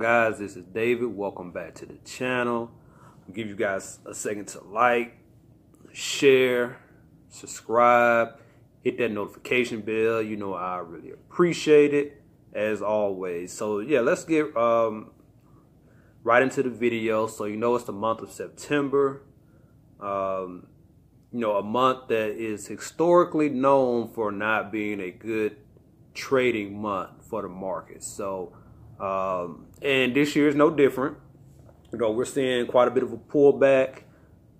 Guys, this is David. Welcome back to the channel. I'll give you guys a second to like, share, subscribe, hit that notification bell. You know I really appreciate it as always. So yeah, let's get um, right into the video. So you know it's the month of September. Um, you know, a month that is historically known for not being a good trading month for the market. So um, and this year is no different. You know, we're seeing quite a bit of a pullback.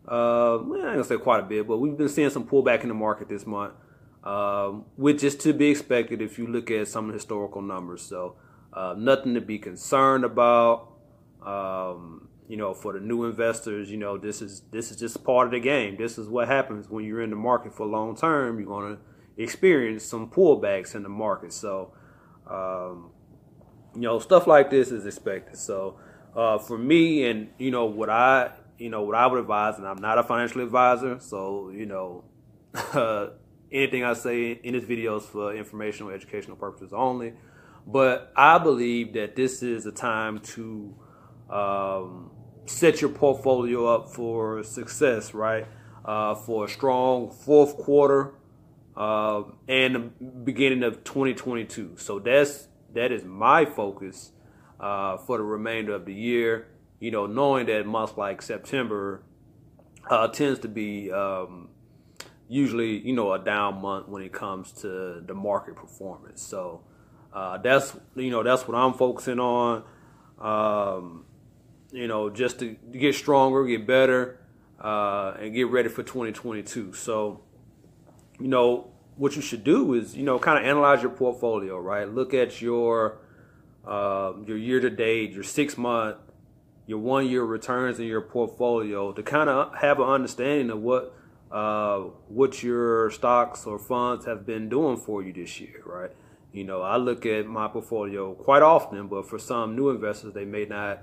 Uh, well, I ain't gonna say quite a bit, but we've been seeing some pullback in the market this month, um, which is to be expected if you look at some of the historical numbers. So, uh, nothing to be concerned about. Um, you know, for the new investors, you know, this is this is just part of the game. This is what happens when you're in the market for long term. You're gonna experience some pullbacks in the market. So, um, you know, stuff like this is expected. So uh, for me, and you know what I, you know what I would advise, and I'm not a financial advisor, so you know, anything I say in this video is for informational, educational purposes only. But I believe that this is a time to um, set your portfolio up for success, right? Uh, for a strong fourth quarter uh, and the beginning of 2022. So that's that is my focus uh, for the remainder of the year. You know, knowing that months like September uh, tends to be um, usually, you know, a down month when it comes to the market performance. So uh, that's you know that's what I'm focusing on. Um, you know, just to, get stronger, get better, uh, and get ready for 2022. So, you know, what you should do is, you know, kind of analyze your portfolio, right? Look at your uh, your year to date, your six month, your one year returns in your portfolio to kind of have an understanding of what uh, what your stocks or funds have been doing for you this year, right? You know, I look at my portfolio quite often, but for some new investors, they may not,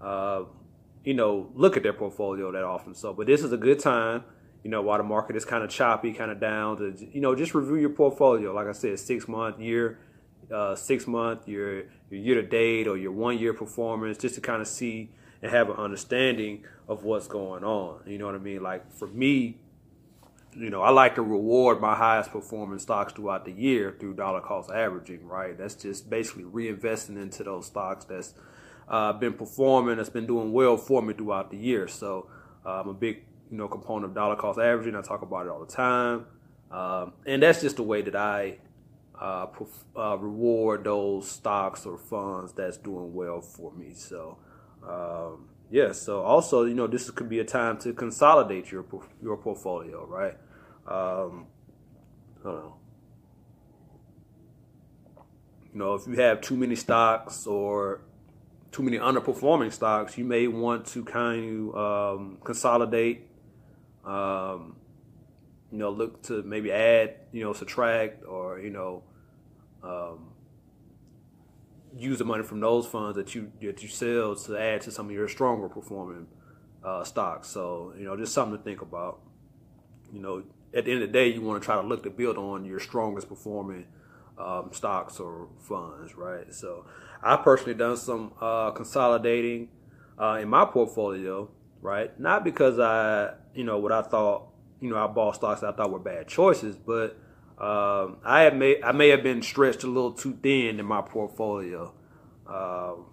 uh, you know, look at their portfolio that often. So, but this is a good time you know, while the market is kind of choppy, kind of down, to you know, just review your portfolio. Like I said, six month, year, uh, six month, your your year to date, or your one year performance, just to kind of see and have an understanding of what's going on. You know what I mean? Like for me, you know, I like to reward my highest performing stocks throughout the year through dollar cost averaging. Right? That's just basically reinvesting into those stocks that's uh, been performing, that's been doing well for me throughout the year. So uh, I'm a big you know, component of dollar cost averaging. I talk about it all the time. Um, and that's just the way that I uh, uh, reward those stocks or funds that's doing well for me. So, um, yeah. So also, you know, this could be a time to consolidate your your portfolio, right? Um, I don't know. You know, if you have too many stocks or too many underperforming stocks, you may want to kind of um, consolidate um, you know, look to maybe add, you know, subtract, or you know, um, use the money from those funds that you that you sell to add to some of your stronger performing uh, stocks. So you know, just something to think about. You know, at the end of the day, you want to try to look to build on your strongest performing um, stocks or funds, right? So I personally done some uh, consolidating uh, in my portfolio right? Not because I, you know, what I thought, you know, I bought stocks I thought were bad choices, but um, I have may I may have been stretched a little too thin in my portfolio. Um,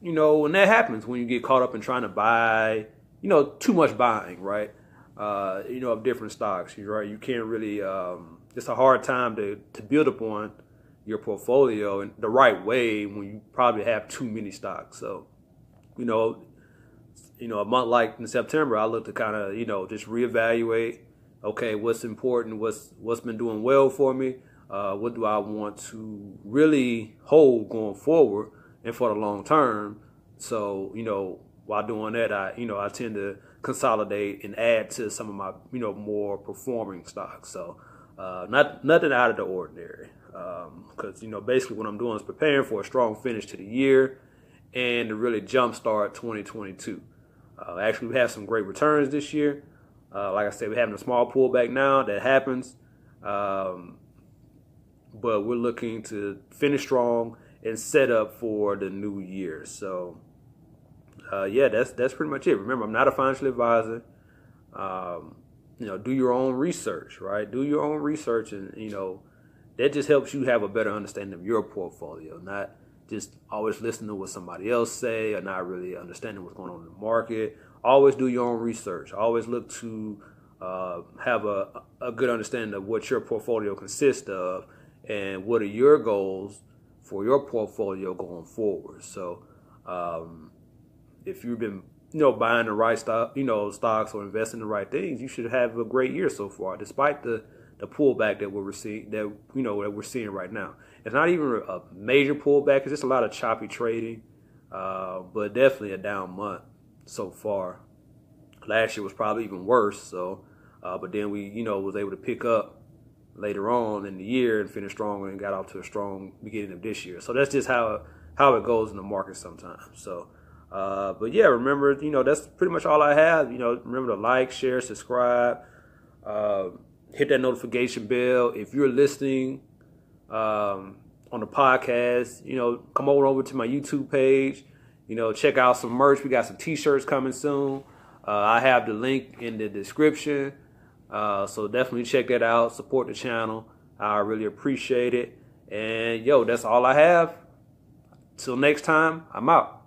you know, when that happens, when you get caught up in trying to buy, you know, too much buying, right? Uh, you know, of different stocks, right? You can't really. Um, it's a hard time to to build upon your portfolio in the right way when you probably have too many stocks. So, you know, you know, a month like in September, I look to kind of, you know, just reevaluate. Okay, what's important? What's what's been doing well for me? Uh, what do I want to really hold going forward and for the long term? So, you know, while doing that, I, you know, I tend to consolidate and add to some of my, you know, more performing stocks. So, uh, not nothing out of the ordinary. Because um, you know, basically, what I'm doing is preparing for a strong finish to the year and to really jumpstart 2022. Uh, actually, we have some great returns this year. Uh, like I said, we're having a small pullback now. That happens. Um, but we're looking to finish strong and set up for the new year. So, uh, yeah, that's that's pretty much it. Remember, I'm not a financial advisor. Um, you know, do your own research, right? Do your own research, and you know, that just helps you have a better understanding of your portfolio, not just always listening to what somebody else say or not really understanding what's going on in the market. Always do your own research. Always look to uh, have a, a good understanding of what your portfolio consists of and what are your goals for your portfolio going forward. So, um, if you've been you know buying the right stock, you know stocks or investing in the right things, you should have a great year so far, despite the the pullback that we're seeing that you know that we're seeing right now. It's not even a major pullback; it's just a lot of choppy trading, uh, but definitely a down month so far. Last year was probably even worse. So, uh, but then we you know was able to pick up later on in the year and finish stronger and got off to a strong beginning of this year. So that's just how how it goes in the market sometimes. So. Uh, but yeah, remember, you know, that's pretty much all I have. You know, remember to like, share, subscribe. Uh, hit that notification bell. If you're listening um, on the podcast, you know, come over over to my YouTube page. You know, check out some merch. We got some T-shirts coming soon. Uh, I have the link in the description. Uh, so definitely check that out. Support the channel. I really appreciate it. And yo, that's all I have. Till next time, I'm out.